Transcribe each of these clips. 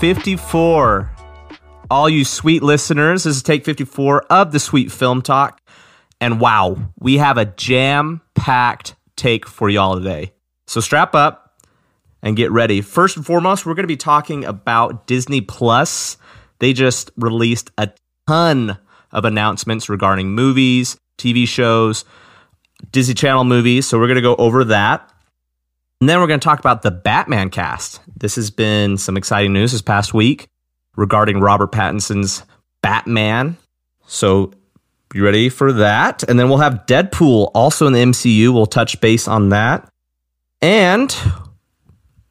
54. All you sweet listeners, this is take 54 of the Sweet Film Talk. And wow, we have a jam packed take for y'all today. So strap up and get ready. First and foremost, we're going to be talking about Disney Plus. They just released a ton of announcements regarding movies, TV shows, Disney Channel movies. So we're going to go over that. And then we're going to talk about the Batman cast. This has been some exciting news this past week regarding Robert Pattinson's Batman. So you ready for that? And then we'll have Deadpool also in the MCU. We'll touch base on that. And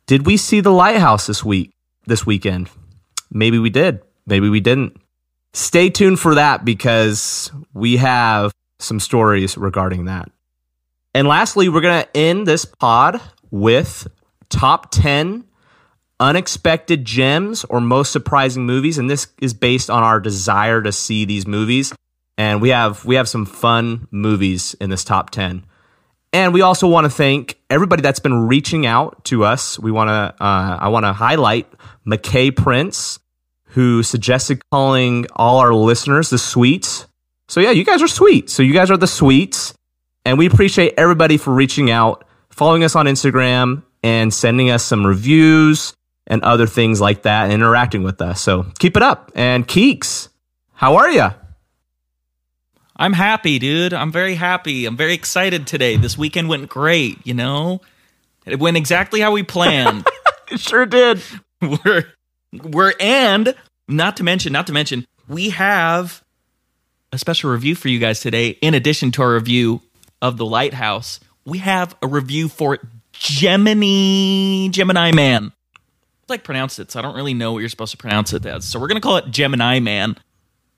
did we see the lighthouse this week, this weekend? Maybe we did. Maybe we didn't. Stay tuned for that because we have some stories regarding that. And lastly, we're going to end this pod with top 10 unexpected gems or most surprising movies and this is based on our desire to see these movies. And we have we have some fun movies in this top 10 and we also want to thank everybody that's been reaching out to us. We want to uh, i want to highlight mckay prince who suggested calling all our listeners the sweets. So yeah you guys are sweet so you guys are the sweets. And we appreciate everybody for reaching out following us on Instagram and sending us some reviews and other things like that and interacting with us. So keep it up. And Keeks, how are you? I'm happy, dude. I'm very happy. I'm very excited today. This weekend went great, you know? It went exactly how we planned. it sure did. We're we're and not to mention, not to mention, we have a special review for you guys today in addition to our review of The Lighthouse we have a review for Gemini Gemini Man. Like pronounced it, so I don't really know what you're supposed to pronounce it as. So we're gonna call it Gemini Man.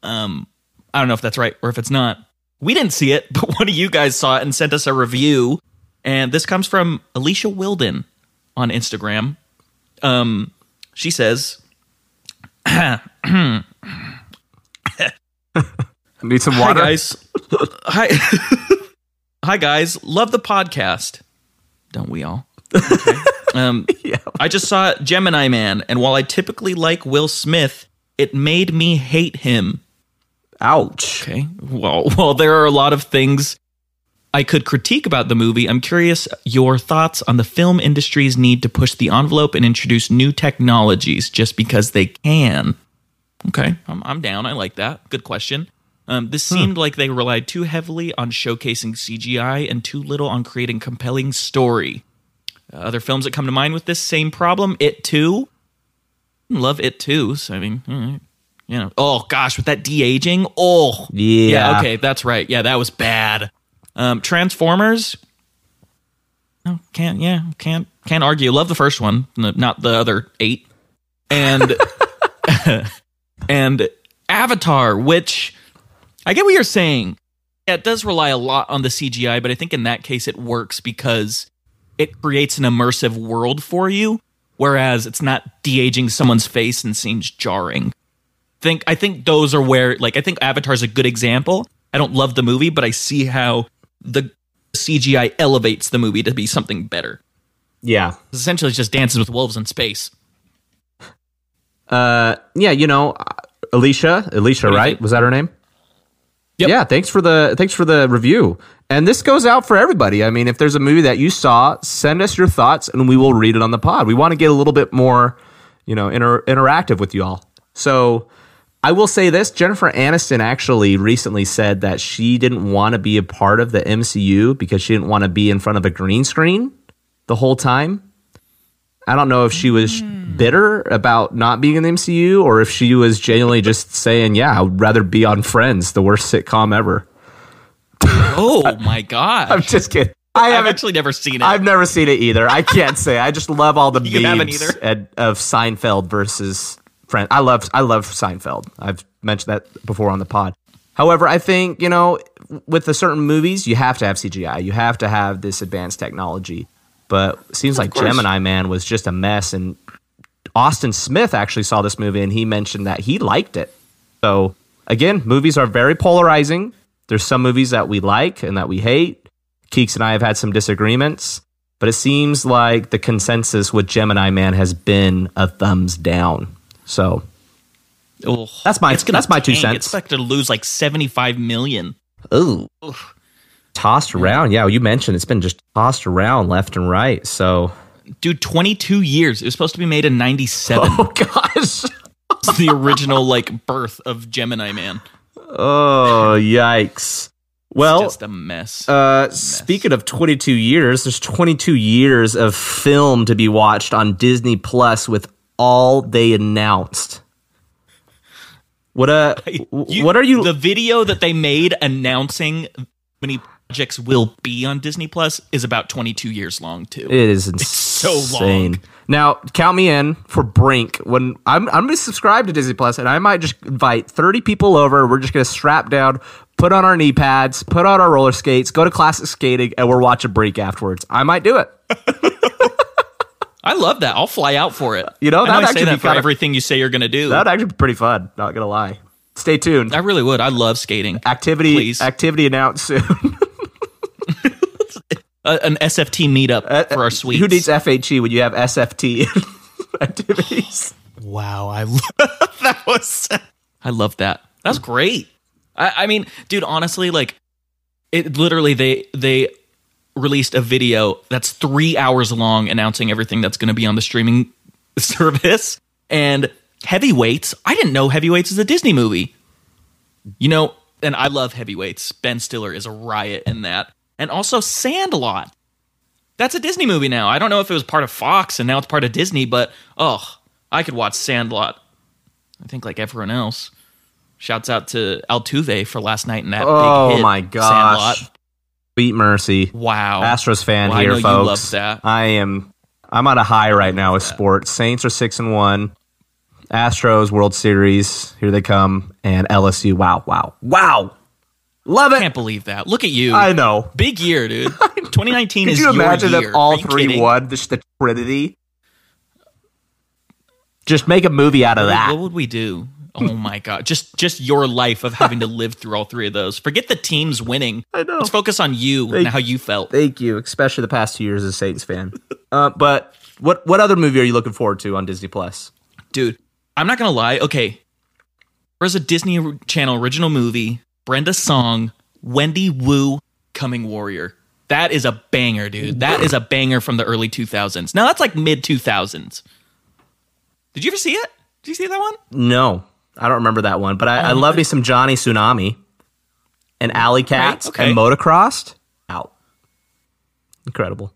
Um, I don't know if that's right or if it's not. We didn't see it, but one of you guys saw it and sent us a review. And this comes from Alicia Wilden on Instagram. Um, she says, "I "Need some water, Hi guys. Hi." Hi guys, love the podcast. Don't we all? Okay. um, yeah. I just saw Gemini Man, and while I typically like Will Smith, it made me hate him. Ouch. Okay. Well, well, there are a lot of things I could critique about the movie. I'm curious your thoughts on the film industry's need to push the envelope and introduce new technologies just because they can. Okay, I'm, I'm down. I like that. Good question. Um, this hmm. seemed like they relied too heavily on showcasing CGI and too little on creating compelling story. Uh, other films that come to mind with this same problem, It Too. Love It Too. So, I mean, you know, oh gosh, with that de aging, oh yeah. yeah, okay, that's right. Yeah, that was bad. Um, Transformers. No, can't. Yeah, can't. Can't argue. Love the first one, not the other eight. And and Avatar, which I get what you're saying. Yeah, it does rely a lot on the CGI, but I think in that case it works because it creates an immersive world for you, whereas it's not de-aging someone's face and seems jarring. Think I think those are where like I think Avatar's a good example. I don't love the movie, but I see how the CGI elevates the movie to be something better. Yeah. Essentially it's just dances with wolves in space. Uh yeah, you know, Alicia, Alicia, right? Was that her name? Yep. Yeah, thanks for the thanks for the review. And this goes out for everybody. I mean, if there's a movie that you saw, send us your thoughts and we will read it on the pod. We want to get a little bit more, you know, inter- interactive with you all. So, I will say this, Jennifer Aniston actually recently said that she didn't want to be a part of the MCU because she didn't want to be in front of a green screen the whole time. I don't know if she was mm. bitter about not being in the MCU or if she was genuinely just saying, "Yeah, I would rather be on Friends, the worst sitcom ever." Oh my god! I'm just kidding. I have actually never seen it. I've never seen it either. I can't say. I just love all the you memes of Seinfeld versus Friends. I love I love Seinfeld. I've mentioned that before on the pod. However, I think you know, with the certain movies, you have to have CGI. You have to have this advanced technology. But it seems like Gemini Man was just a mess. And Austin Smith actually saw this movie and he mentioned that he liked it. So again, movies are very polarizing. There's some movies that we like and that we hate. Keeks and I have had some disagreements, but it seems like the consensus with Gemini Man has been a thumbs down. So Ugh. That's my- that's my two cents. It's expected to lose like seventy five million. ooh, tossed around. Yeah, you mentioned it's been just tossed around left and right. So Dude, twenty two years. It was supposed to be made in ninety seven. oh gosh. It's the original like birth of Gemini Man. Oh yikes. Well, Just a mess. Uh, speaking of 22 years, there's 22 years of film to be watched on Disney Plus with all they announced. What uh, You- what are you? The video that they made announcing many projects will be on Disney Plus is about 22 years long too. it is so insane. long. Now count me in for Brink. When I'm I'm gonna subscribe to Disney Plus, and I might just invite 30 people over. We're just gonna strap down, put on our knee pads, put on our roller skates, go to classic skating, and we're watching Brink afterwards. I might do it. I love that. I'll fly out for it. You know, I know that'd I say actually that be for kinda- everything you say you're going to do. That'd actually be pretty fun. Not gonna lie. Stay tuned. I really would. I love skating. activity Please. activity announced soon. Uh, an SFT meetup for our suites. Uh, Who needs FHE when you have SFT activities? Wow, I love that was I love that. That's great. I, I mean, dude, honestly, like it literally they they released a video that's three hours long announcing everything that's gonna be on the streaming service. And Heavyweights, I didn't know Heavyweights is a Disney movie. You know, and I love Heavyweights. Ben Stiller is a riot in that. And also Sandlot. That's a Disney movie now. I don't know if it was part of Fox and now it's part of Disney, but oh, I could watch Sandlot. I think like everyone else. Shouts out to Altuve for last night in that Oh big hit, my gosh. Sandlot. Sweet mercy. Wow. Astros fan Well, I here, you folks. love that. I am I'm on a high right now with sports. Saints are six and one. Astros World Series, here they come, and LSU. Wow, wow, wow. Love it. I can't believe that. Look at you. I know. Big year, dude. 2019 Could is you your imagine year. if all three kidding? won? Just the Trinity. Just make a movie out of that. what would we do? Oh my god! Just just your life of having to live through all three of those. Forget the teams winning. I know. Let's focus on you and how you felt. Thank you, especially the past two years as a Saints fan. uh, but what what other movie are you looking forward to on Disney Plus? dude i'm not gonna lie okay there's a disney channel original movie brenda song wendy wu coming warrior that is a banger dude that is a banger from the early 2000s now that's like mid 2000s did you ever see it did you see that one No, I don't remember that one. But I, I love me some Johnny Tsunami and Alley Cats okay. and Motocrossed. Out, incredible.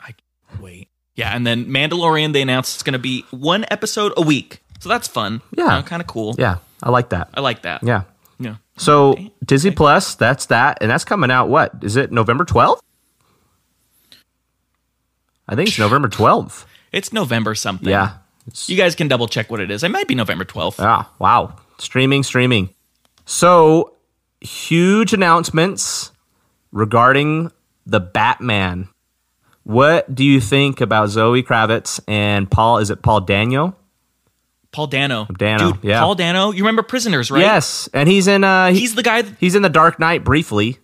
i wait yeah and then mandalorian they announced it's gonna be one episode a week so that's fun Yeah. kind of cool Yeah, I like that. i like that Yeah. So Disney Plus, that's that, and that's coming out. What is it? November twelfth? I think it's November twelfth. it's november something Yeah. You guys can double check what it is it might be november 12th Ah, wow. Streaming, streaming. So, huge announcements regarding the Batman. What do you think about Zoe Kravitz and Paul? Is it Paul Daniel? Paul Dano. Dano, Dude, yeah. Paul Dano. You remember Prisoners, right? Yes, and he's in. Uh, he- He's the guy. That, he's in the Dark Knight briefly.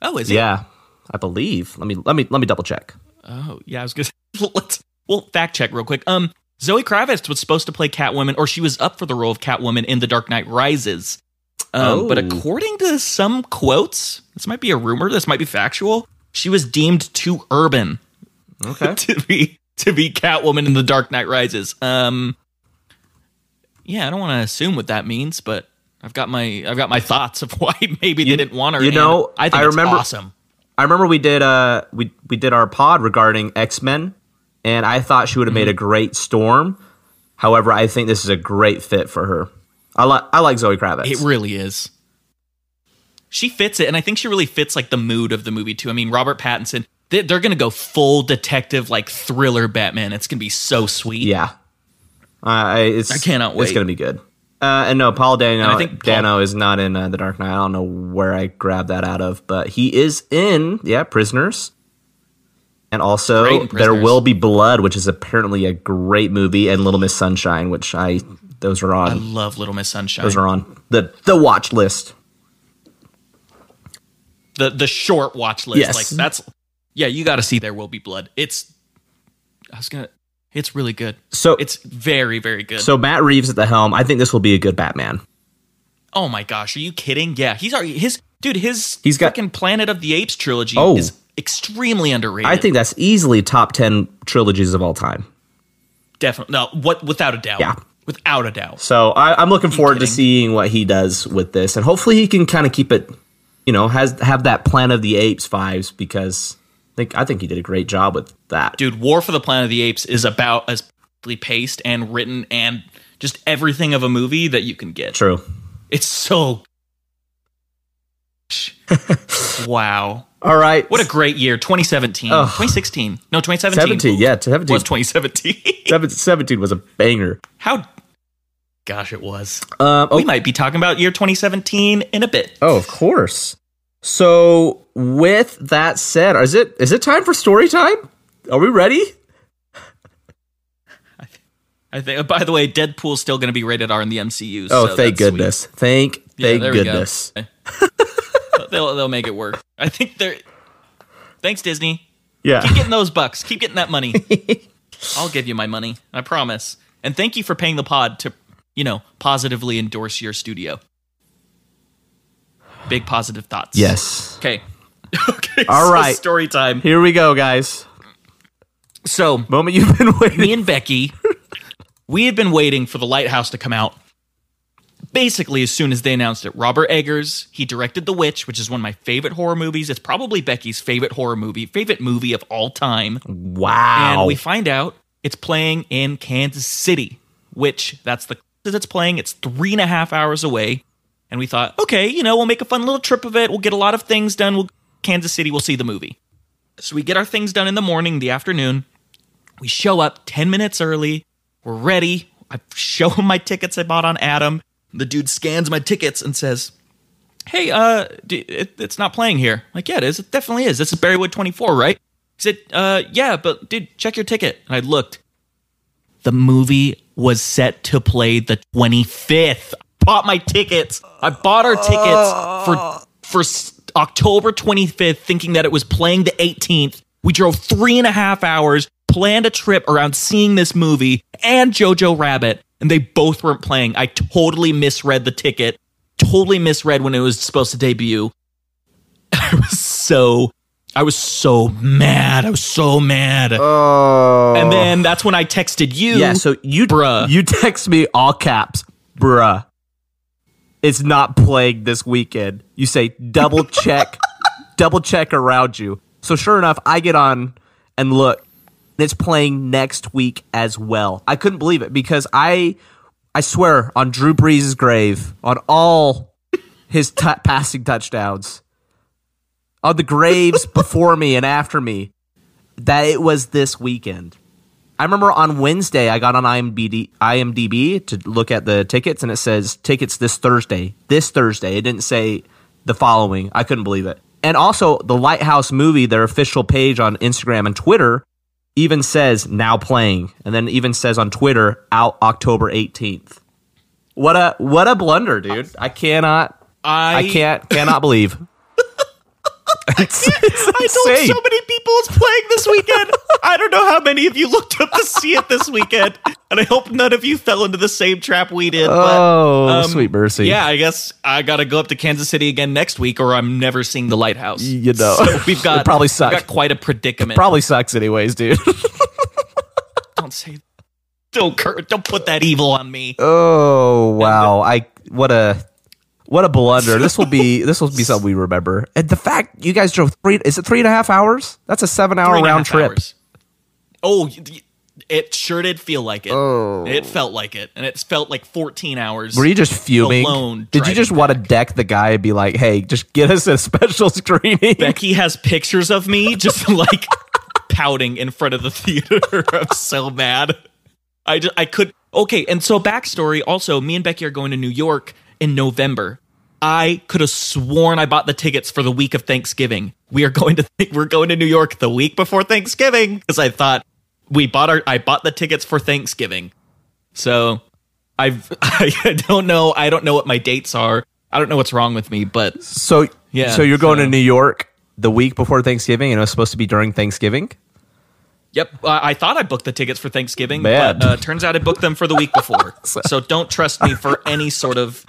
oh, is he? Yeah, I believe. Let me let me let me double check. Oh, yeah. I was gonna. Let's. We'll fact check real quick. Um, Zoe Kravitz was supposed to play Catwoman, or she was up for the role of Catwoman in The Dark Knight Rises. Um, but Oh. according to some quotes, this might be a rumor. This might be factual. She was deemed too urban Okay. to be to be Catwoman in The Dark Knight Rises. Um, yeah, I don't want to assume what that means, but I've got my I've got my thoughts of why maybe they didn't want her. you in. know, I think I it's remember- awesome. I remember we did uh we we did our pod regarding X Men, and I thought she would have made a great Storm. However, I think this is a great fit for her. I like I like Zoe Kravitz. It really is. She fits it, and I think she really fits like the mood of the movie too. I mean, Robert Pattinson, they, they're going to go full detective, like thriller Batman. It's going to be so sweet. yeah, I- it's I cannot It's gonna be good. Uh, and no, Paul Dano. And I think Paul- Dano is not in uh, the Dark Knight. I don't know where I grabbed that out of, but he is in yeah Prisoners. And also, there will be blood, which is apparently a great movie, and Little Miss Sunshine, which I those are on. I love Little Miss Sunshine. Those are on the the watch list. the the short watch list. Yes. Like that's yeah, you got to see There Will Be Blood. It's I was gonna It's really good. So It's very, very good. so Matt Reeves at the helm. I think this will be a good Batman. oh my gosh, are you kidding? Yeah, he's already his dude. His He's got- fucking Planet of the Apes trilogy Oh. is extremely underrated. I think that's easily top ten trilogies of all time. definitely no. What without a doubt. Yeah. without a doubt. So I, I'm looking forward to seeing what he does with this, and hopefully he can kind of keep it, you know, has have that Planet of the Apes vibes because think I think he did a great job with that. Dude, War for the Planet of the Apes is about as perfectly paced and written and just everything of a movie that you can get. True. It's so. wow. All right. What a great year. 2017. Ugh. 2016. No, 2017. 17, yeah, 17. Was 2017. Seven- 17 was a banger. How. Gosh, it was. Um, We oh, might be talking about year 2017 in a bit. oh, of course. So with that said, is it is it time for story time? Are we ready? I think. By the way, Deadpool's still going to be rated R in the MCU. Oh, so thank that's sweet. goodness. Thank Yeah, thank we go. goodness. they'll they'll make it work. I think they're. Thanks, Disney. Yeah. Keep getting those bucks. Keep getting that money. I'll give you my money. I promise. And thank you for paying the pod to, you know, positively endorse your studio. Big positive thoughts. yes. Okay. okay. All so right. Story time. Here we go, guys. So Moment you've been waiting. me and Becky, we had been waiting for the lighthouse to come out. Basically, as soon as they announced it, Robert Eggers, he directed The Witch, which is one of my favorite horror movies. It's probably Becky's favorite horror movie, favorite movie of all time. Wow. And we find out it's playing in Kansas City, which that's the closest it's playing. It's three and a half hours away. And we thought, okay, you know, we'll make a fun little trip of it. We'll get a lot of things done. We'll Kansas City, we'll see the movie. So we get our things done in the morning, the afternoon. We show up 10 minutes early. We're ready. I show him my tickets I bought on Atom. The dude scans my tickets and says, Hey, uh, it, it's not playing here. I'm like, yeah, it is. It definitely is. This is Barrywood 24, right? He said, uh, yeah, but dude, check your ticket. And I looked. The movie was set to play the 25th. Bought my tickets. I bought our tickets for for October 25th, thinking that it was playing the 18th. We drove three and a half hours, planned a trip around seeing this movie and Jojo Rabbit, and they both weren't playing. I totally misread the ticket. Totally misread when it was supposed to debut. I was so I was so mad. I was so mad. Oh. and then that's when I texted you. yeah, so you Bruh. you text me all caps, bruh. It's not playing this weekend. You say double check, double check around you. So sure enough, I get on and look. It's playing next week as well. I couldn't believe it because I, I swear on Drew Brees' grave, on all his t- passing touchdowns, on the graves before me and after me, that it was this weekend. I remember on Wednesday I got on IMDb, IMDb to look at the tickets and it says tickets this Thursday. This Thursday. It didn't say the following. I couldn't believe it. And also the Lighthouse movie, their official page on Instagram and Twitter even says now playing and then even says on Twitter out October 18th. What a what a blunder, dude. I cannot I, I can't cannot believe. It's- it's I told so many people it's playing this weekend. I don't know how many of you looked up to see it this weekend, and I hope none of you fell into the same trap we did. Oh, but, um, sweet mercy. Yeah, I guess I got to go up to Kansas City again next week, or I'm never seeing the lighthouse. You know. so we've got It probably sucks. got quite a predicament. Probably sucks anyways, dude. don't say, don't cur- don't put that evil on me. Oh wow! I what a what a blunder. This will be this will be something we remember. And the fact you guys drove three is it three and a half hours? That's a seven hour round trip. hours. Oh, it sure did feel like it. Oh. It felt like it, and it felt like 14 hours. Were you just fuming? Alone Did you just want to deck the guy and be like, "Hey, just get us a special screening"? Becky has pictures of me just like pouting in front of the theater. I'm so mad. I just I could okay. And so backstory. Also, me and Becky are going to New York in November. I could have sworn I bought the tickets for the week of Thanksgiving. We are going to think we're going to New York the week before Thanksgiving because I thought we bought our I bought the tickets for Thanksgiving. So I've I don't know I don't know what my dates are. I don't know what's wrong with me, but So Yeah, so you're going so- to New York the week before Thanksgiving, and it was supposed to be during Thanksgiving. Yep, uh, I thought I booked the tickets for Thanksgiving, Man. but uh, turns out I booked them for the week before. so don't trust me for any sort of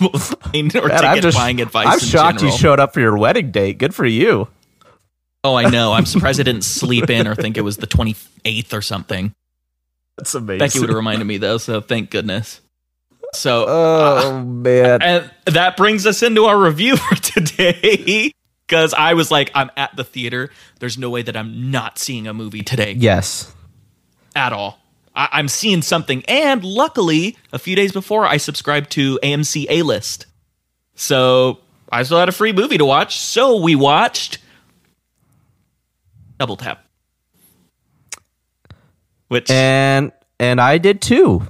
or Man, ticket I'm just, buying advice. I'm shocked general. you showed up for your wedding date. Good for you. Oh, I know. I'm surprised I didn't sleep in or think it was the 28th or something. That's amazing. Becky would have reminded me though, so thank goodness. So Oh uh, man. and that brings us into our review for today. Because I was like, I'm at the theater. There's no way that I'm not seeing a movie today yes. at all. I- I'm seeing something. And luckily, a few days before, I subscribed to AMC A List. So I still had a free movie to watch. So we watched Double Tap. Which And and I did too.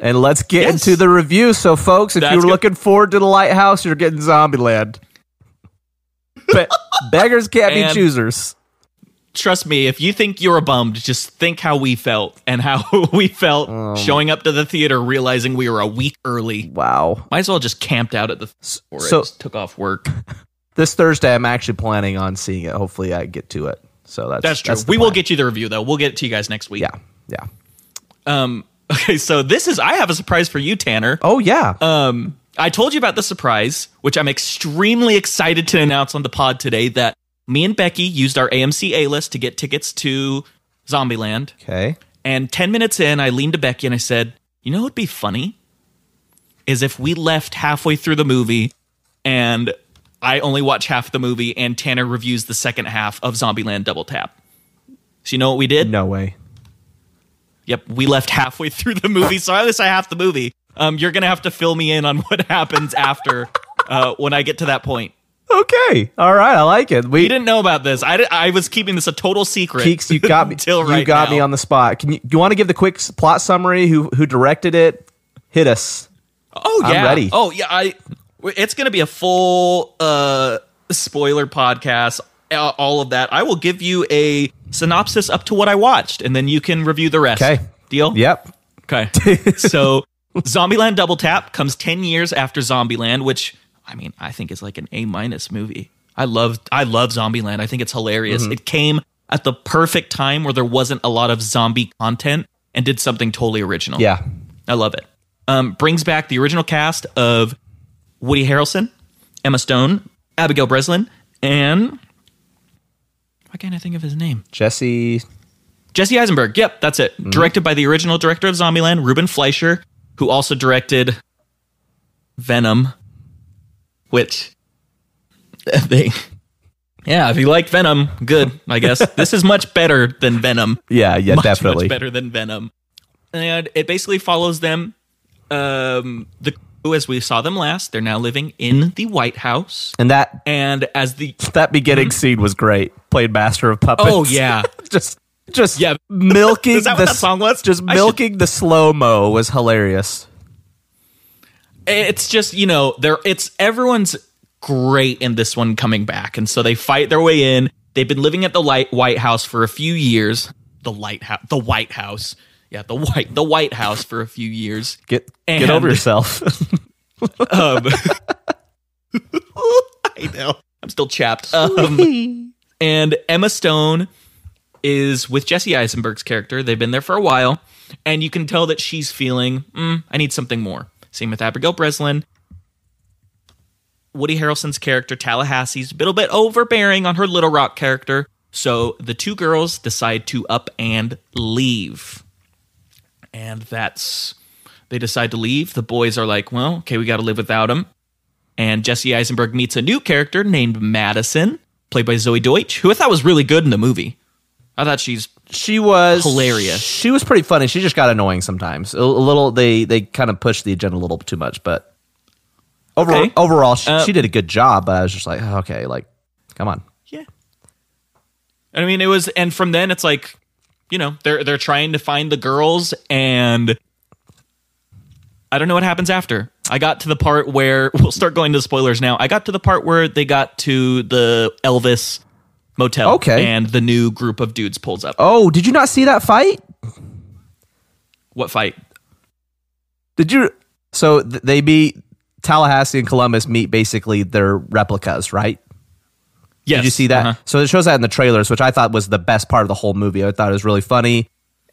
And let's get Yes. into the review. So, folks, if That's you're good. looking forward to the lighthouse, you're getting Zombieland. Be- beggars can't be choosers. Trust me, if you think you're a bummed, just think how we felt and how we felt Oh. showing up to the theater, realizing we were a week early. Wow. Might as well just camped out at the or so- just took off work. This Thursday, I'm actually planning on seeing it. Hopefully, I get to it. So that's That's true. the we will get you the review though. We'll get it to you guys next week. Yeah. Yeah. Um. Okay. So this is I have a surprise for you, Tanner. Oh yeah. Um. I told you about the surprise, which I'm extremely excited to announce on the pod today. That me and Becky used our AMC A list to get tickets to Zombieland. okay. And 10 minutes in, I leaned to Becky and I said, You know what would be funny? Is if we left halfway through the movie and I only watch half the movie and Tanner reviews the second half of Zombieland Double Tap. So you know what we did? No way. Yep, we left halfway through the movie. So at least I half the movie. Um, you're gonna have to fill me in on what happens after uh, when I get to that point. Okay. All right. I like it. You We didn't know about this. I, I was keeping this a total secret. Keeks, you got me. you right got now. me on the spot. Can you? You want to give the quick plot summary? Who who directed it? Hit us. Oh I'm yeah. ready. Oh yeah. I. It's going to be a full uh spoiler podcast. All of that. I will give you a synopsis up to what I watched, and then you can review the rest. Okay. Deal. Yep. Okay. so, Zombieland Double Tap comes ten years after Zombieland, which I mean, I think is like an A minus movie. I love I love Zombieland. I think it's hilarious. Mm-hmm. It came at the perfect time where there wasn't a lot of zombie content and did something totally original. Yeah. I love it. Um, brings back the original cast of Woody Harrelson, Emma Stone, Abigail Breslin, and why can't I think of his name? Jesse. Jesse Eisenberg. Yep, that's it. Directed by the original director of Zombieland, Ruben Fleischer, who also directed Venom, which they. Yeah, if you like Venom, good. I guess this is much better than Venom Yeah. Yeah. much, definitely. much better than Venom. And it basically follows them. Um, the crew as we saw them last, they're now living in the White House. And that And as the that beginning scene was great. Played Master of Puppets. oh yeah, just just Yeah. milking the song was? Just I should- milking the slow mo was hilarious. It's just you know there it's everyone's great in this one coming back, and so they fight their way in. They've been living at the light White House for a few years. The lighthouse, the White House, yeah, the white the White House for a few years. Get get over yourself. Um, I know. I'm still chapped. Um, and Emma Stone is with Jesse Eisenberg's character. They've been there for a while, and you can tell that she's feeling, mm, I need something more. Same with Abigail Breslin. Woody Harrelson's character, Tallahassee's a little bit overbearing on her Little Rock character. So the two girls decide to up and leave. And that's they decide to leave. The boys are like, well, okay, we got to live without him. And Jesse Eisenberg meets a new character named Madison, played by Zoey Deutch, who I thought was really good in the movie. I thought she's she was Hilarious. She was pretty funny. She just got annoying sometimes. A, little. They they kind of pushed the agenda a little too much, but over, Okay. overall, she, Uh, she did a good job. But I was just like, okay, like, come on. yeah. I mean, it was, and from then it's like, you know, they're they're trying to find the girls, and I don't know what happens after. I got to the part where we'll start going to spoilers now. I got to the part where they got to the Elvis motel, Okay. and the new group of dudes pulls up. Oh, did you not see that fight? What fight? Did you? So th- they meet Tallahassee and Columbus meet basically their replicas, right? Yes. Did you see that? uh-huh. So it shows that in the trailers, which I thought was the best part of the whole movie. I thought it was really funny,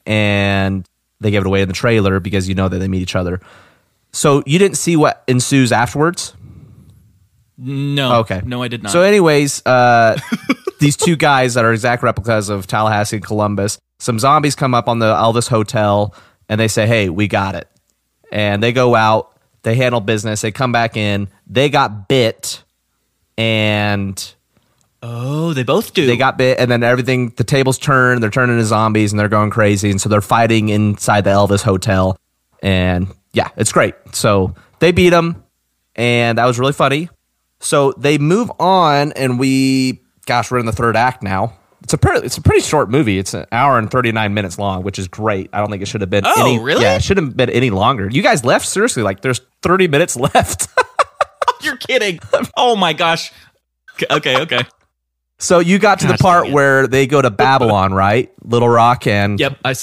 and they gave it away in the trailer because you know that they meet each other. So you didn't see what ensues afterwards. No. Okay. No, I did not. So, anyways, uh, these two guys that are exact replicas of Tallahassee and Columbus, some zombies come up on the Elvis Hotel and they say, Hey, we got it. And they go out, they handle business, they come back in, they got bit, and oh, they both do. they got bit, and then everything, the tables turn, they're turning into zombies and they're going crazy. And so they're fighting inside the Elvis Hotel. And yeah, it's great. So they beat them, and that was really funny. So they move on, and we, gosh, we're in the third act now. It's a pretty, it's a pretty short movie. It's an hour and thirty nine minutes long, which is great. I don't think it should have been. Oh, any, really? Yeah, it shouldn't have been any longer. You guys left seriously. Like, there's thirty minutes left. You're kidding. oh my gosh. Okay, okay. so you got to the part where they go to Babylon, right? Little Rock and Yep. I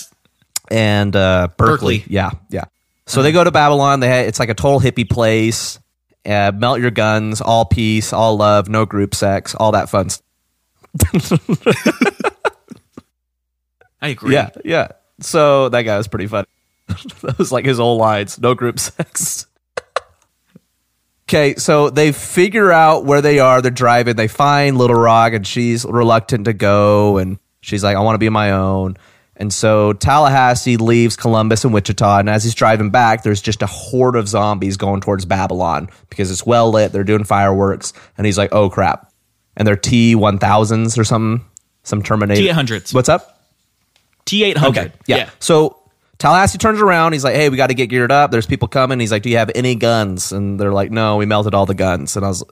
and uh, Berkeley. Berkeley. Yeah, yeah. So they go to Babylon. They it's like a total hippie place. Uh, melt your guns, all peace, all love, no group sex, all that fun. Stuff. I agree. Yeah, yeah. So that guy was pretty funny. that was like his whole lines. No group sex. Okay, so they figure out where they are. They're driving. They find Little Rock, and she's reluctant to go. And she's like, I want to be my own. And so Tallahassee leaves Columbus and Wichita. And as he's driving back, there's just a horde of zombies going towards Babylon because it's well lit. They're doing fireworks. And he's like, oh crap. And they're T 1000s or some some Terminator. T800s. What's up? T800. Okay. Yeah. So Tallahassee turns around. He's like, "Hey, we got to get geared up. There's people coming." He's like, "Do you have any guns?" And they're like, "No, we melted all the guns." And I was,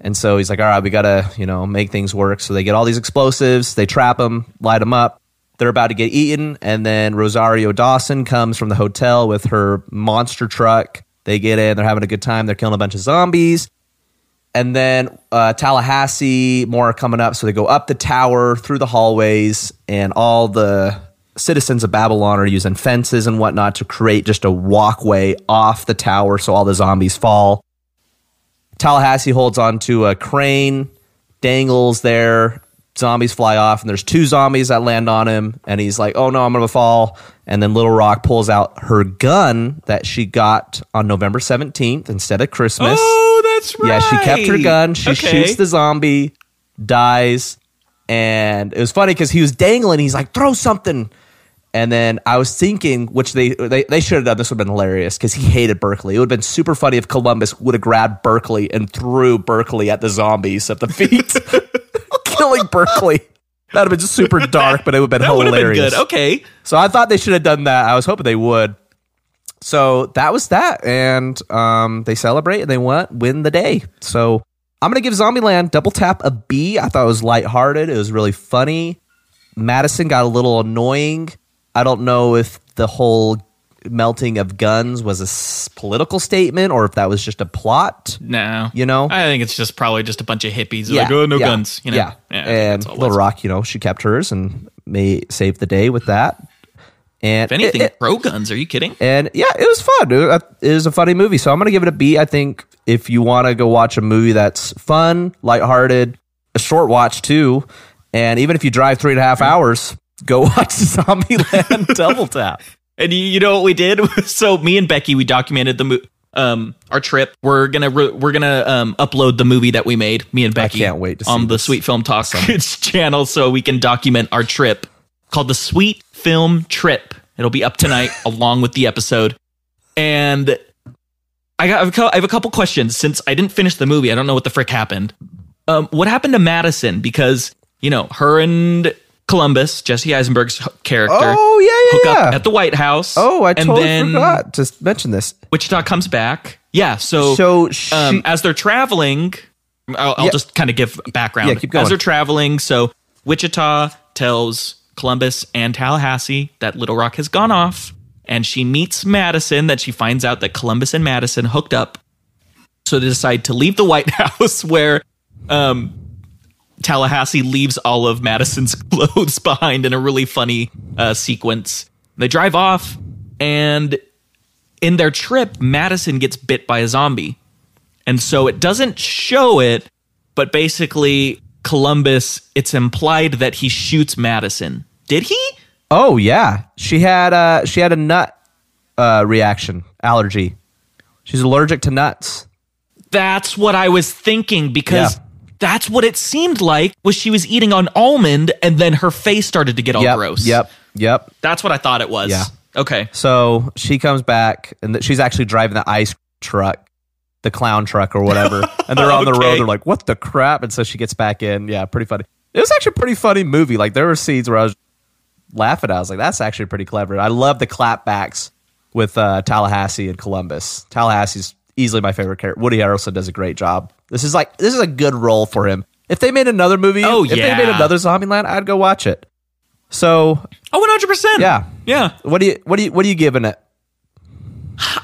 and so he's like, "All right, we got to, you know, make things work." So they get all these explosives. They trap them, light them up. They're about to get eaten, and then Rosario Dawson comes from the hotel with her monster truck. They get in. They're having a good time. They're killing a bunch of zombies. And then uh, Tallahassee, more are coming up. So they go up the tower, through the hallways, and all the citizens of Babylon are using fences and whatnot to create just a walkway off the tower so all the zombies fall. Tallahassee holds onto a crane, dangles there. Zombies fly off, and there's two zombies that land on him. And he's like, "Oh no, I'm gonna fall!" And then Little Rock pulls out her gun that she got on November 17th instead of Christmas. Oh, that's right. Yeah, she kept her gun. She Okay. shoots the zombie, dies, and it was funny because he was dangling. He's like, "Throw something," and then I was thinking, which they they, they should have done. This would have been hilarious because he hated Berkeley. It would have been super funny if Columbus would have grabbed Berkeley and threw Berkeley at the zombies at the feet, killing Berkeley. That'd have been super dark, but it would have been That would have been hilarious. good. Okay. So I thought they should have done that. I was hoping they would. So that was that, and um, they celebrate and they went win the day. So I'm gonna give Zombieland double tap a B. I thought it was lighthearted. It was really funny. Madison got a little annoying. I don't know if the whole melting of guns was a s- political statement or if that was just a plot. No. You know? I think it's just probably just a bunch of hippies. like, oh, no yeah, guns. You know? Yeah, think and that's all it Little. Rock, you know, she kept hers and may save the day with that. And If anything, it- it- pro guns. Are you kidding? and yeah, it was fun. It was a funny movie, so I'm gonna give it a B. I think if you want to go watch a movie that's fun, lighthearted, a short watch too, and even if you drive three and a half hours, go watch Zombieland Double Tap. And you, you know what we did? so me and Becky, we documented the mo- um our trip. We're gonna re- we're gonna um upload the movie that we made. Me and Becky. can't wait on the this. Sweet Film Talk channel, so we can document our trip called the Sweet Film Trip. It'll be up tonight along with the episode. And I got I have a cou- I have a couple questions since I didn't finish the movie. I don't know what the frick happened. Um, what happened to Madison? Because you know her and Columbus, Jesse Eisenberg's character, Oh yeah, hook yeah, up yeah. at the White House. oh, I and totally then forgot to mention this. Wichita comes back. Yeah, so, So she, um, as they're traveling, I'll, I'll Yeah. just kind of give background. Yeah, keep going. As they're traveling, so Wichita tells Columbus and Tallahassee that Little Rock has gone off, and she meets Madison. That she finds out that Columbus and Madison hooked up. So they decide to leave the White House, where um, Tallahassee leaves all of Madison's clothes behind in a really funny uh, sequence. They drive off, and in their trip, Madison gets bit by a zombie. And so it doesn't show it, but basically, Columbus, it's implied that he shoots Madison. Did he? Oh yeah, she had uh she had a nut uh reaction allergy. She's allergic to nuts. That's what I was thinking because Yeah. that's what it seemed like was she was eating an almond and then her face started to get all Yep, gross. yep, yep. That's what I thought it was. Yeah. Okay. So she comes back and th- she's actually driving the ice truck, the clown truck or whatever. And they're on the road. They're like, "What the crap?" And so she gets back in. Yeah, pretty funny. It was actually a pretty funny movie. Like there were scenes where I was laughing. At I was like, "That's actually pretty clever." I love the clapbacks with uh, Tallahassee and Columbus. Tallahassee's easily my favorite character. Woody Harrelson does a great job. This is like this is a good role for him. If they made another movie, Oh, if they made another Zombieland, I'd go watch it. So Oh, 100%. yeah, Yeah. what do you what do you what are you giving it?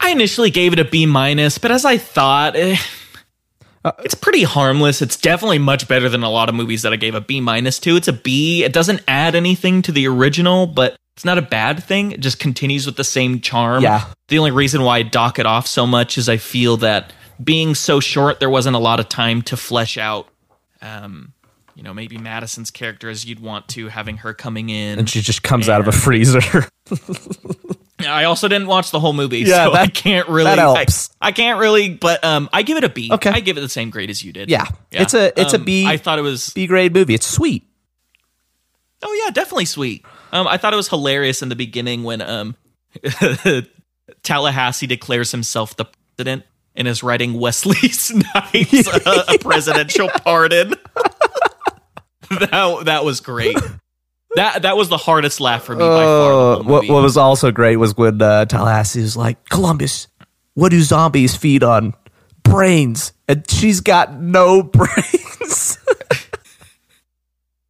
I initially gave it a B minus, but as I thought, eh, Uh, it's pretty harmless. It's definitely much better than a lot of movies that I gave a B minus to. It's a B. It doesn't add anything to the original, but it's not a bad thing. It just continues with the same charm. Yeah. The only reason why I dock it off so much is I feel that being so short, there wasn't a lot of time to flesh out. Um, you know, maybe Madison's character as you'd want to, having her coming in. and she just comes out of a freezer. I also didn't watch the whole movie, Yeah, so I can't really. that helps. I, I can't really, but um, I give it a B. Okay. I give it the same grade as you did. Yeah. yeah. It's a- it's a Um, B. I thought it was. B grade movie. It's sweet. Oh yeah, definitely sweet. Um, I thought it was hilarious in the beginning when um, Tallahassee declares himself the president and is writing Wesley Snipes a, a presidential pardon. that that was great. That that was the hardest laugh for me by far. Uh, what, what was also great was when uh, Tallahassee was like, Columbus, what do zombies feed on? Brains. And she's got no brains.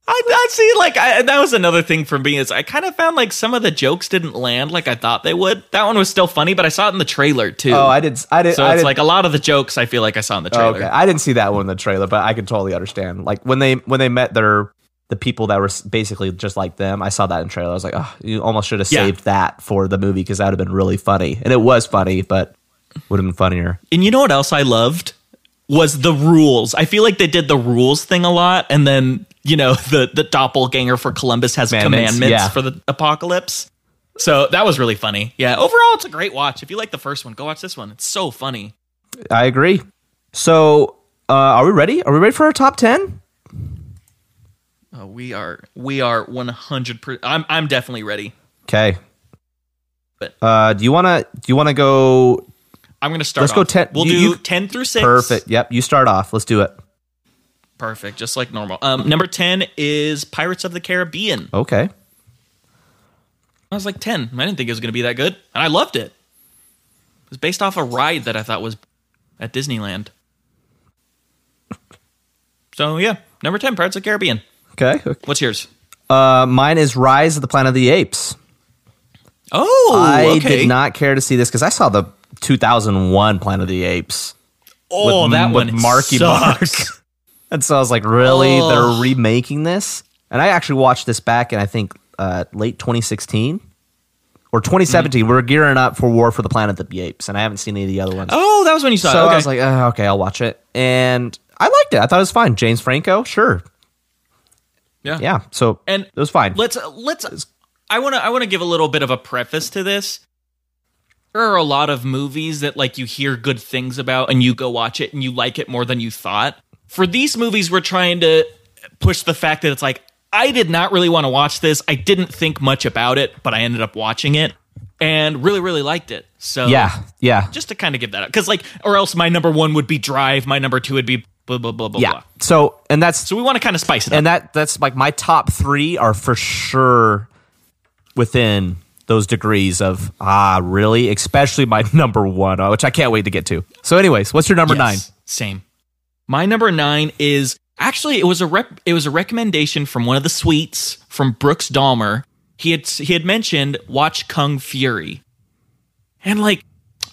I, I see. Like I, that was another thing for me is I kind of found like some of the jokes didn't land like I thought they would. That one was still funny, but I saw it in the trailer too. oh, I did. I did. so I it's did, like a lot of the jokes I feel like I saw in the Oh, trailer. okay. I didn't see that one in the trailer, but I can totally understand. Like when they when they met their the people that were basically just like them. I saw that in trailer. I was like, oh, you almost should have Yeah. saved that for the movie because that would have been really funny, and it was funny, but would have been funnier. And you know what else I loved was the rules. I feel like they did the rules thing a lot, and then you know the the doppelganger for Columbus has Commandments, commandments yeah. for the apocalypse. So that was really funny. Yeah, overall it's a great watch. If you like the first one, go watch this one. It's so funny. I agree. So, uh, are we ready? Are we ready for our top ten? Oh, we are we are one hundred. percent I'm I'm definitely ready. Okay. But- uh, do you want to do you want to go I'm gonna start. Let's go 10 We'll you- do you- ten through six. perfect? Yep, you start off. Let's do it. Perfect, just like normal. Um, number ten is Pirates of the Caribbean. Okay. I was like ten. I didn't think it was gonna be that good, and I loved it. It was based off a ride that I thought was at Disneyland. So yeah, number ten, Pirates of the Caribbean. Okay. What's yours? Uh, mine is Rise of the Planet of the Apes. Oh, I okay. did not care to see this because I saw the 2001 Planet of the Apes. Oh, with- that with one Marky sucks. Mark. And so I was like, really? Oh. They're remaking this? And I actually watched this back in, I think, uh, late 2016 or 2017. Mm-hmm. We're gearing up for War for the Planet of the Apes, and I haven't seen any of the other ones. Oh, that was when you saw so it. Okay. I was like, uh, okay, I'll watch it. And I liked it. I thought it was fine. James Franco, sure. Yeah, Yeah. So And it was fine. let's uh, let's i want to i want to give a little bit of a preface to this there are a lot of movies that like you hear good things about and you go watch it and you like it more than you thought for these movies we're trying to push the fact that it's like i did not really want to watch this i didn't think much about it but i ended up watching it and really really liked it so yeah. Yeah. just to kind of give that up because like or else my number one would be drive my number two would be blah blah blah blah Yeah. blah So, and that's so we want to kind of spice it up and that that's like my top three are for sure within those degrees of ah really especially my number one uh, which i can't wait to get to so anyways what's your number Yes, Same. My number nine is actually it was a rep, it was a recommendation from one of the suites from Brooks Dahmer. He had he had mentioned watch Kung Fury, and like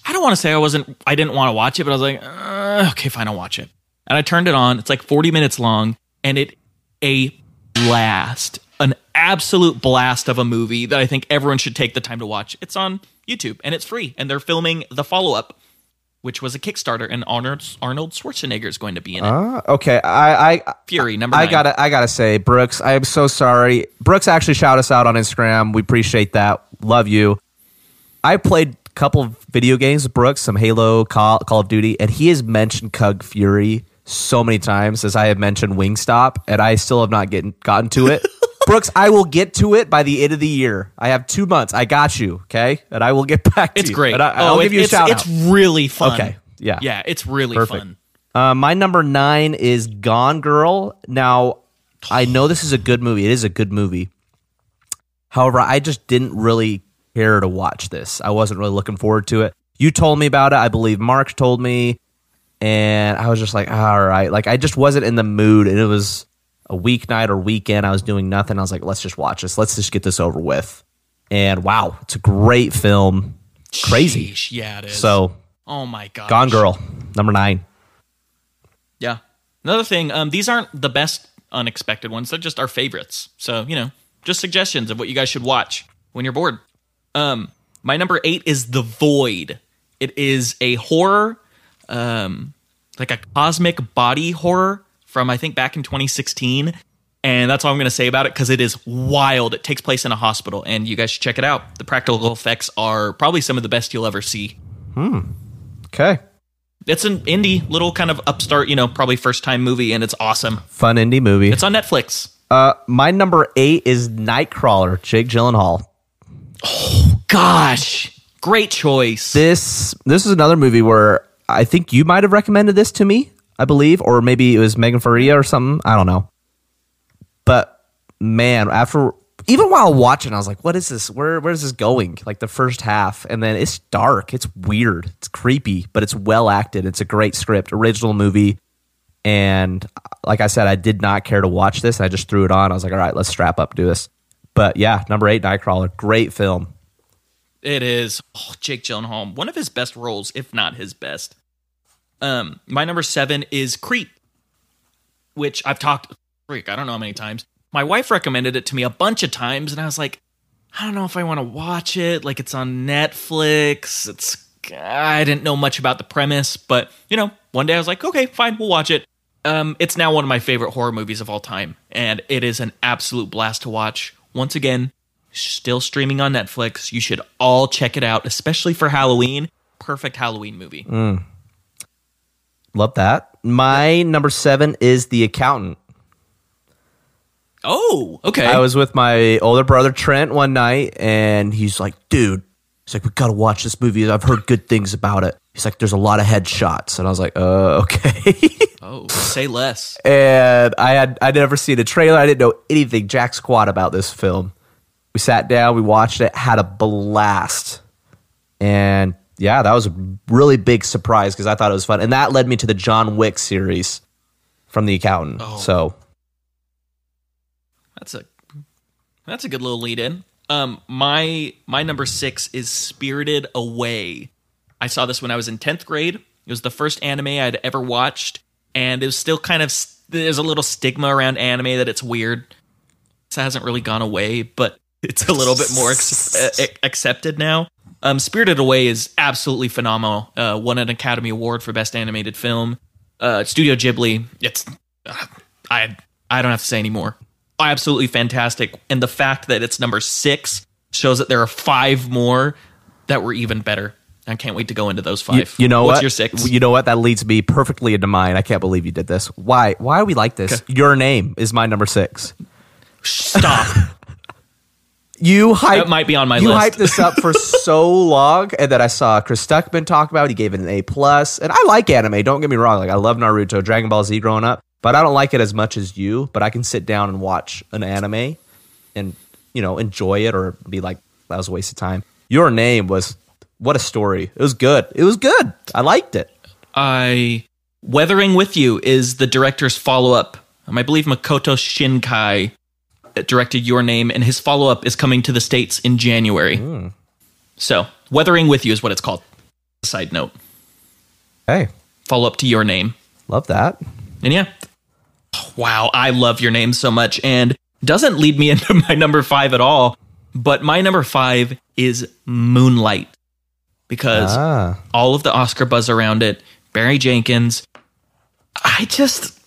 I don't want to say I wasn't I didn't want to watch it, but I was like uh, okay fine I'll watch it. And I turned it on. It's like forty minutes long, and it a blast, an absolute blast of a movie that I think everyone should take the time to watch. It's on YouTube and it's free, and they're filming the follow up which was a Kickstarter, and Arnold Arnold Schwarzenegger is going to be in it. Uh, okay, I, I Fury number. I gotta I gotta say, Brooks, I am so sorry. Brooks actually shout us out on Instagram. We appreciate that. Love you. I played a couple of video games with Brooks, some Halo, Call, Call of Duty, and he has mentioned Kung Fury so many times as I have mentioned Wingstop, and I still have not getting gotten to it. Brooks, I will get to it by the end of the year. I have two months. I got you, okay? And I will get back to It's you. great. And I, will it- give you a it's, shout It's out. really fun. Okay, yeah. yeah, it's really Perfect. fun. Uh, my number nine is Gone Girl. Now, I know this is a good movie. It is a good movie. However, I just didn't really care to watch this. I wasn't really looking forward to it. You told me about it. I believe Mark told me. And I was just like, all right. Like, I just wasn't in the mood. And it was a weeknight or weekend. I was doing nothing. I was like, let's just watch this. Let's just get this over with. And wow, it's a great film. Crazy. Sheesh, yeah, it is. So, oh my god, Gone Girl, number nine. Yeah. Another thing, um, these aren't the best unexpected ones. They're just our favorites. So, you know, just suggestions of what you guys should watch when you're bored. Um, my number eight is The Void. It is a horror, um, like a cosmic body horror from I think back in 2016. And that's all I'm going to say about it because it is wild. It takes place in a hospital, and you guys should check it out. The practical effects are probably some of the best you'll ever see. Hmm. Okay. It's an indie, little kind of upstart, you know, probably first time movie, and it's awesome. Fun indie movie. It's on Netflix. Uh, my number eight is Nightcrawler, Jake Gyllenhaal. Oh gosh, great choice. This this is another movie where I think you might have recommended this to me, I believe, or maybe it was Megan Faria or something. I don't know. But man, after even while watching, I was like, "What is this? Where where is this going?" Like the first half, and then it's dark, it's weird, it's creepy, but it's well acted. It's a great script, original movie. And like I said, I did not care to watch this. I just threw it on. I was like, "All right, let's strap up, do this." But yeah, number eight, Nightcrawler, great film. It is oh, Jake Gyllenhaal, one of his best roles, if not his best. Um, my number seven is Creep, which I've talked freak. I don't know how many times. My wife recommended it to me a bunch of times, and I was like, I don't know if I want to watch it. Like it's on Netflix. It's I didn't know much about the premise, but you know, one day I was like, okay, fine, we'll watch it. Um, it's now one of my favorite horror movies of all time, and it is an absolute blast to watch. Once again, still streaming on Netflix. You should all check it out, especially for Halloween. Perfect Halloween movie. Love that. My number seven is The Accountant. Oh, okay. I was with my older brother Trent one night, and he's like, "Dude, he's like, we gotta watch this movie. I've heard good things about it." He's like, "There's a lot of headshots," and I was like, "Uh, okay." oh, say less. and I had I'd never seen a trailer. I didn't know anything jack squat about this film. We sat down, we watched it, had a blast, and yeah, that was a really big surprise because I thought it was fun, and that led me to the John Wick series from The Accountant. Oh. So That's a that's a good little lead in. Um, my my number six is Spirited Away. I saw this when I was in tenth grade. It was the first anime I'd ever watched, and it was still kind of there's a little stigma around anime that it's weird. It hasn't really gone away, but it's a little bit more ex- accepted now. Um, Spirited Away is absolutely phenomenal. Uh, won an Academy Award for Best Animated Film. Uh, Studio Ghibli. It's uh, I I don't have to say anymore. Absolutely fantastic, and the fact that it's number six shows that there are five more that were even better. I can't wait to go into those five. You, you know What's what? your six? You know what? That leads me perfectly into mine. I can't believe you did this. Why? Why are we like this? Your name is my number six. Stop. You hyped. That might be on my you list. hyped this up for so long, and then I saw Chris Stuckman talk about. it. He gave it an A plus, and I like anime. Don't get me wrong. Like I love Naruto, Dragon Ball Z growing up, but I don't like it as much as you. But I can sit down and watch an anime, and you know enjoy it, or be like that was a waste of time. Your name was what a story. It was good. It was good. I liked it. I Weathering with You is the director's follow up. Um, I believe Makoto Shinkai directed Your Name, and his follow up is coming to the States in January. So, Weathering with You is what it's called. Side note Hey, follow up to Your Name. love that. And yeah, wow, I love Your Name so much. And doesn't lead me into my number five at all. But my number five is Moonlight because Ah. all of the Oscar buzz around it, Barry Jenkins. I just,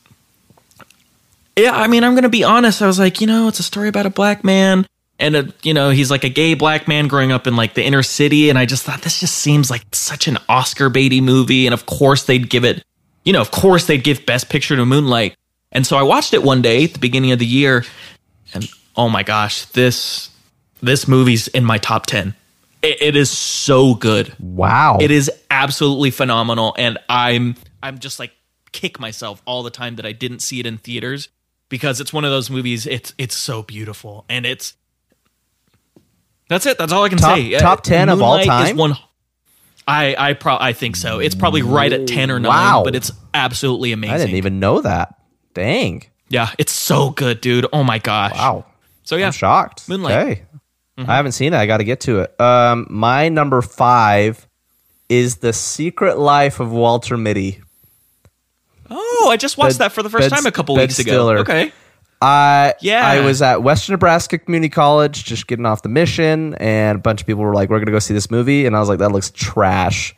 yeah, I mean, I'm going to be honest. I was like, you know, it's a story about a black man. And, a, you know, he's like a gay black man growing up in like the inner city. And I just thought this just seems like such an Oscar baity movie. And of course, they'd give it, you know, of course, they'd give Best Picture to Moonlight. And so I watched it one day at the beginning of the year. And oh my gosh, this this movie's in my top 10. It, it is so good. Wow. It is absolutely phenomenal, and I'm I'm just like kick myself all the time that I didn't see it in theaters because it's one of those movies. It's it's so beautiful, and it's that's it. That's all I can Top- say. top 10 of all Moonlight is time? one. I I pro I think so. It's probably right at ten or nine, Wow. but it's absolutely amazing. I didn't even know that. Dang. Yeah, it's so good, dude. Oh my gosh. Wow. So yeah, I'm shocked. Moonlight. Okay. I haven't seen it. I got to get to it. Um, my number five is The Secret Life of Walter Mitty. Oh, I just watched Ben- that for the first Ben- time a couple Ben weeks ago. Okay. I Yeah. I was at Western Nebraska Community College, just getting off the mission, and a bunch of people were like, "We're gonna go see this movie," and I was like, "That looks trash."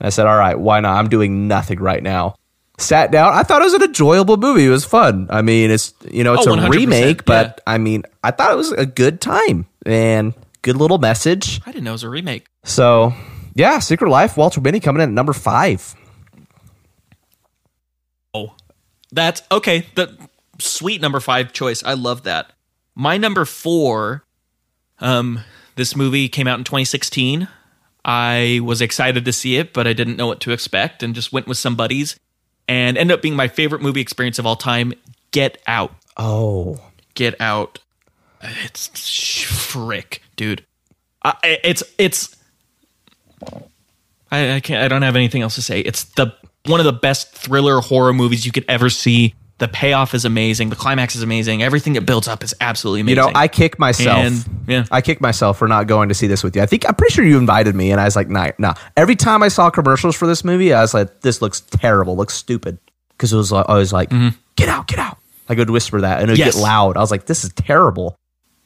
And I said, "All right, why not? I'm doing nothing right now." Sat down. I thought it was an enjoyable movie. It was fun. I mean, it's you know it's Oh, a remake, but yeah. I mean, I thought it was a good time and good little message. I didn't know it was a remake. So yeah, Secret Life, Walter Mitty coming in at number five. Oh, that's okay. The sweet number five choice. I love that. My number four. Um, this movie came out in 2016. I was excited to see it, but I didn't know what to expect, and just went with some buddies, and ended up being my favorite movie experience of all time. Get Out. Oh, Get Out. It's sh- frick, dude. I, it's it's. I, I can't. I don't have anything else to say. It's the one of the best thriller horror movies you could ever see. The payoff is amazing. The climax is amazing. Everything it builds up is absolutely amazing. you know, I kick myself. And, yeah. I kick myself for not going to see this with you. I think I'm pretty sure you invited me, and I was like, "Nah, nah." Every time I saw commercials for this movie, I was like, "This looks terrible. Looks stupid." Because it was, like- I was like, "Get out, get out!" I would whisper that, and it would Mm-hmm. Yes. get loud. I was like, "This is terrible."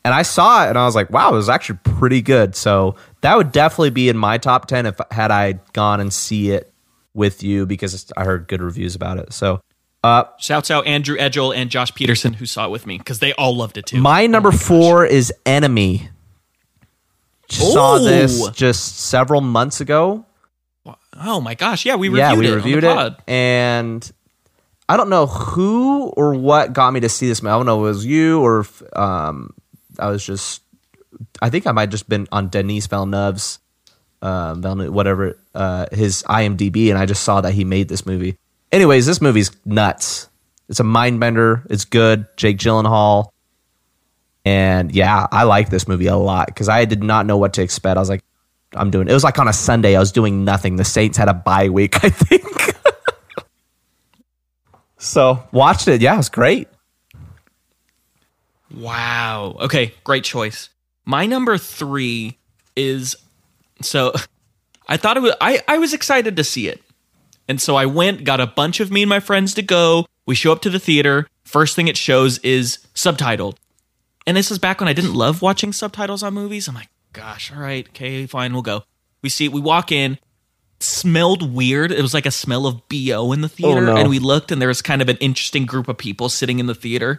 And I saw it, and I was like, "Wow, it was actually pretty good." So that would definitely be in my top ten if had I gone and see it with you because I heard good reviews about it. So. Uh, Shouts out Andrew Edgel and Josh Peterson who saw it with me because they all loved it too. My number four is Enemy. Saw this just several months ago. oh my gosh! Yeah, we reviewed it. yeah, we it. reviewed it, and I don't know who or what got me to see this. movie. I don't know if it was you or if, um, I was just. I think I might have just been on Denis Villeneuve's, um, whatever uh, his IMDb, and I just saw that he made this movie. Anyways, this movie's nuts. It's a mind bender. It's good. Jake Gyllenhaal. And yeah, I like this movie a lot because I did not know what to expect. I was like, I'm doing. It was like on a Sunday. I was doing nothing. The Saints had a bye week, I think. so watched it. Yeah, it was great. Wow. Okay, great choice. My number three is so I thought it was I, I was excited to see it. And so I went, got a bunch of me and my friends to go. We show up to the theater. First thing it shows is subtitled. And this is back when I didn't love watching subtitles on movies. I'm like, gosh, all right, okay, fine, we'll go. We see we walk in, smelled weird. It was like a smell of BO in the oh, theater. no. And we looked and there was kind of an interesting group of people sitting in the theater.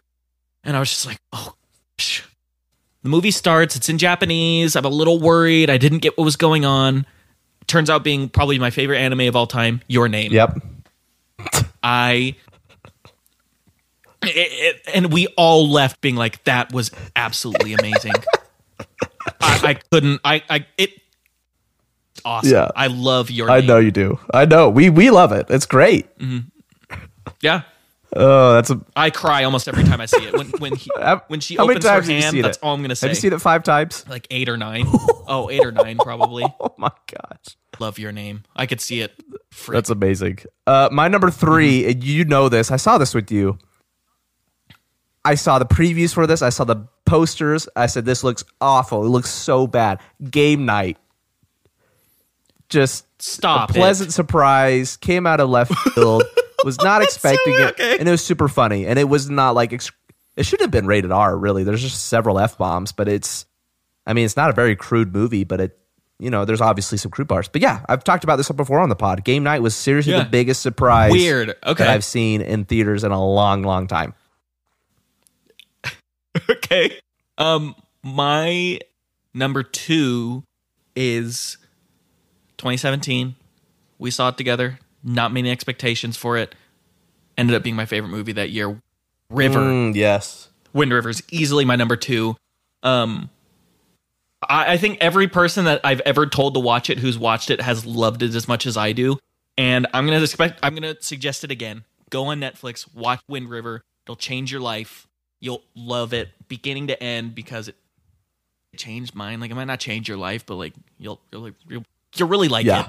And I was just like, oh gosh. The movie starts, it's in Japanese. I'm a little worried. I didn't get what was going on. Turns out being probably my favorite anime of all time, Your Name. Yep. I it, it- and we all left being like that was absolutely amazing. I, I couldn't. I. I. It. Awesome. Yeah. I love your. I name. know you do. I know. We we love it. It's great. Mm-hmm. Yeah. Oh, that's a. I cry almost every time I see it. When when he, when she how opens her hand, that's it? all I'm gonna say. Have you seen it five times? Like eight or nine. oh, eight or nine probably. Oh my gosh, Love your name. I could see it. Frick. that's amazing. Uh, my number 3 and you know this. I saw this with you. I saw the previews for this. I saw the posters. I said, "This looks awful. It looks so bad." Game night. Just Stop a pleasant surprise. Came out of left field. Was not expecting it, okay. and it was super funny. And it was not like it should have been rated R. Really, there's just several f bombs, but it's. I mean, it's not a very crude movie, but it you know, there's obviously some crude parts. But yeah, I've talked about this before on the pod. Game night was seriously Yeah. the biggest surprise Weird. Okay. that I've seen in theaters in a long, long time. okay. Um, my number two is 2017. We saw it together. Not many expectations for it. Ended up being my favorite movie that year. River. Mm, yes. Wind River's easily my number two. Um, I, I think every person that I've ever told to watch it, who's watched it, has loved it as much as I do. And I'm gonna expect. I'm gonna suggest it again. Go on Netflix, watch Wind River. It'll change your life. You'll love it, beginning to end, because it changed mine. Like it might not change your life, but like you'll you'll you'll, you'll really like Yeah. it.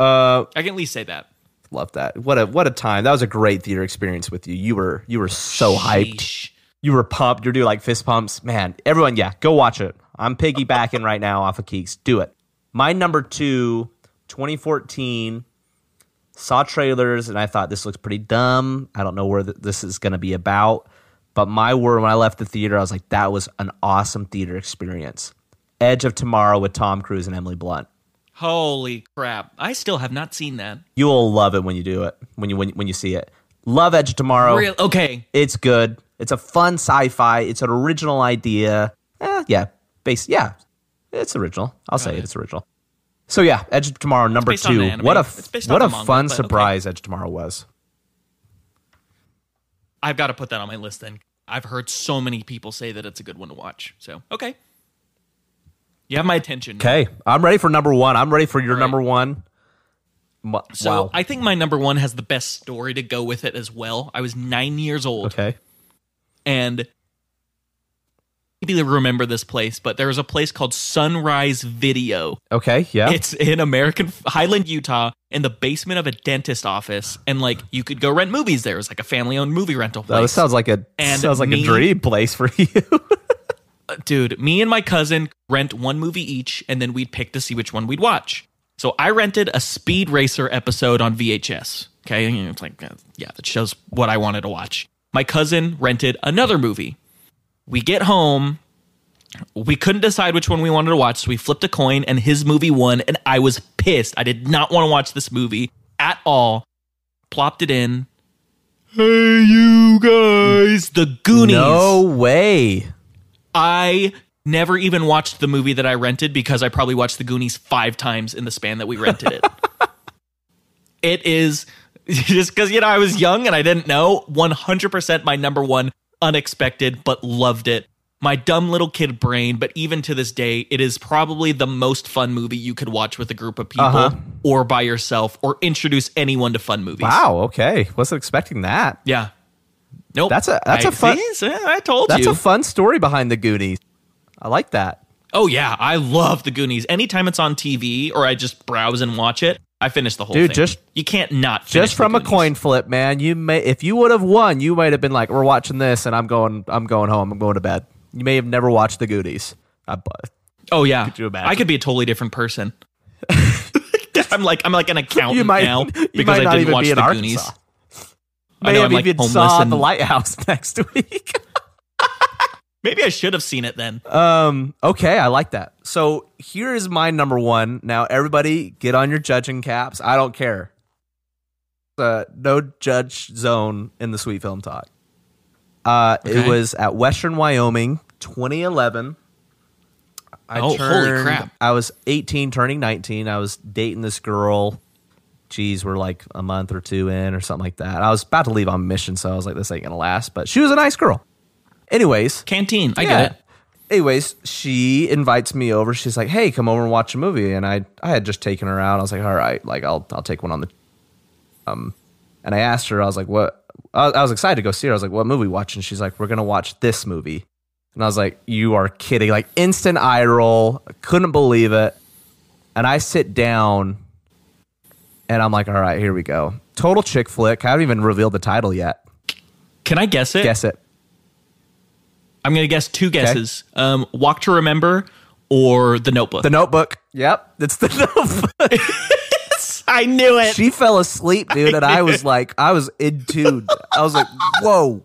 Uh, I can at least say that. Love that. What a what a time. That was a great theater experience with you. You were you were so hyped. Sheesh. You were pumped. You're doing like fist pumps. Man, everyone, yeah, go watch it. I'm piggybacking right now off of Keeks. Do it. My number two, 2014, saw trailers and I thought this looks pretty dumb. I don't know where th- this is going to be about. But my word, when I left the theater, I was like, that was an awesome theater experience. Edge of Tomorrow with Tom Cruise and Emily Blunt. Holy crap! I still have not seen that. You will love it when you do it, when you when, when you see it. Love Edge of Tomorrow. Real okay. It's good. It's a fun sci-fi. It's an original idea. Eh, yeah, base. Yeah, it's original. I'll say it. It's original. So yeah, Edge of Tomorrow number two. What a what a manga, fun but okay. surprise Edge of Tomorrow was. I've got to put that on my list then. I've heard so many people say that it's a good one to watch. So, okay. You have my attention. Okay, I'm ready for number one. I'm ready for your right. number one. Mu- So, wow. I think my number one has the best story to go with it as well. I was nine years old, okay. and maybe remember this place, but there was a place called Sunrise Video. Okay. Yeah. It's in American Highland, Utah, in the basement of a dentist office, and like you could go rent movies there. It was like a family-owned movie rental place. that sounds like a And sounds like me- a dream place for you. Dude, me and my cousin rent one movie each, and then we'd pick to see which one we'd watch. So I rented a Speed Racer episode on VHS. Okay, it's like, uh, yeah, that shows what I wanted to watch. My cousin rented another movie. We get home, we couldn't decide which one we wanted to watch, so we flipped a coin, and his movie won, and I was pissed. I did not want to watch this movie at all. Plopped it in. Hey, you guys, The Goonies. no way. I never even watched the movie that I rented because I probably watched The Goonies five times in the span that we rented it. it is just because, you know, I was young and I didn't know. 100% my number one unexpected, but loved it. My dumb little kid brain, but even to this day, it is probably the most fun movie you could watch with a group of people Uh-huh. or by yourself or introduce anyone to fun movies. Wow. Okay. Wasn't expecting that. Yeah. Nope. That's a- that's I- a fun- see? I told That's you. a fun story behind the Goonies. I like that. Oh yeah, I love the Goonies. Anytime it's on TV or I just browse and watch it, I finish the whole Dude, thing. just- you can't not finish just from a coin flip, man. You may if you would have won, you might have been like, "We're watching this, and I'm going, I'm going home. I'm going to bed." You may have never watched the Goonies. I, Oh yeah, you imagine? I could be a totally different person. I'm like I'm like an accountant might, now because I didn't watch the Arkansas. I know, have I'm, like, even homeless saw and- the lighthouse next week. Maybe I should have seen it then. um. Okay, I like that. So here is my number one. Now, everybody, get on your judging caps. I don't care. Uh, no judge zone in the sweet film talk. Uh, it was at Western Wyoming, 2011. I Oh, holy crap. I was 18, turning 19. I was dating this girl. Geez, we're like a month or two in or something like that. I was about to leave on mission, so I was like, this ain't gonna last. But she was a nice girl. Anyways, Canteen, I yeah. get it. Anyways, she invites me over. She's like, "Hey, come over and watch a movie." And I, I had just taken her out. I was like, "All right, like I'll, I'll take one on the." Um, and I asked her. I was like, "What?" I, I was excited to go see her. I was like, "What movie watching?" She's like, "We're gonna watch this movie." And I was like, "You are kidding!" Like instant eye roll. Couldn't believe it. And I sit down, and I'm like, "All right, here we go." Total chick flick. I haven't even revealed the title yet. Can I guess it? Guess it. I'm gonna guess two guesses. Um, Walk to Remember or The Notebook. The Notebook. Yep, it's the Notebook. I knew it. she fell asleep, dude, and I was like, I was in tune. I was like, whoa.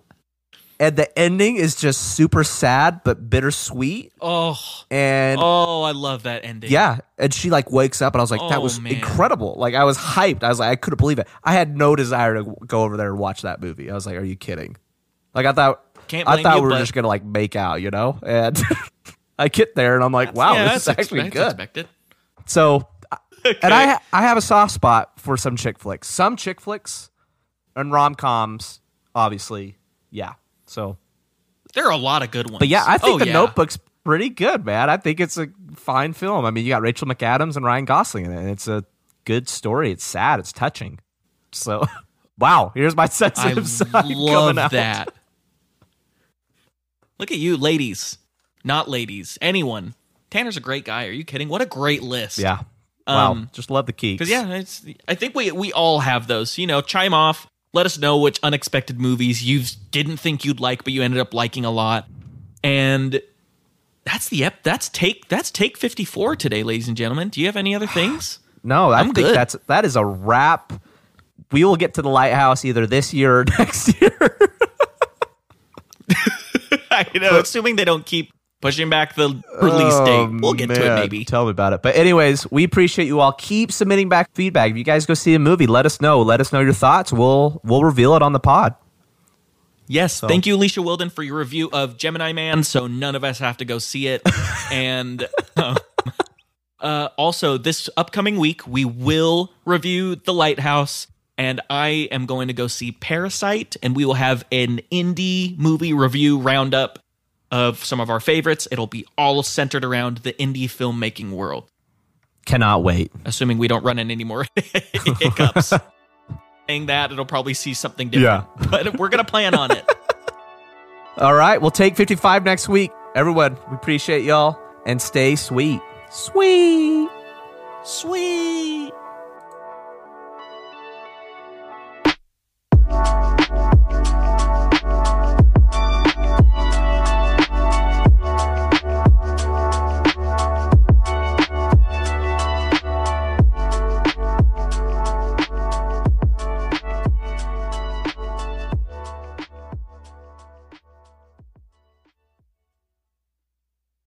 And the ending is just super sad but bittersweet. Oh, And oh, I love that ending. yeah, and she like wakes up, and I was like, that Oh, was man. incredible. Like I was hyped. I was like, I couldn't believe it. I had no desire to go over there and watch that movie. I was like, are you kidding? Like I thought, Can't I thought you, we were just gonna like make out, you know? And I get there, and I'm like, wow, yeah, this is actually expe- that's good. expected. So, and I I have a soft spot for some chick flicks. Some chick flicks and rom coms, obviously, yeah. So, There are a lot of good ones. but yeah, I think Oh, the yeah. Notebook's pretty good, man. I think it's a fine film. I mean, you got Rachel McAdams and Ryan Gosling in it. And it's a good story. It's sad. It's touching. So, wow. Here's my I sensitive side love that. Look at you, ladies. Not ladies. Anyone. Tanner's a great guy. Are you kidding? What a great list. Yeah. Wow. Um, Just love the key. Because yeah, it's. I think we we all have those. You know, chime off. Let us know which unexpected movies you didn't think you'd like, but you ended up liking a lot. And that's the ep. That's take. That's take fifty four today, ladies and gentlemen. Do you have any other things? No, I I'm think good. that's that is a wrap. We will get to the lighthouse either this year or next year. I know. Assuming they don't keep pushing back the release Oh, date, we'll get to it maybe. Tell me about it. But anyways, we appreciate you all. Keep submitting back feedback. If you guys go see a movie, let us know. Let us know your thoughts. We'll we'll reveal it on the pod. Yes, thank you, Alicia Wilden, for your review of Gemini Man. So none of us have to go see it. and um, uh, also, this upcoming week, we will review The Lighthouse. And I am going to go see Parasite, and we will have an indie movie review roundup of some of our favorites. It'll be all centered around the indie filmmaking world, Cannot wait. assuming we don't run into any more hiccups. Saying that, it'll probably see something different. Yeah. But we're going to plan on it. All right, we'll take 55 next week. Everyone, we appreciate y'all and stay sweet. Sweet. Sweet.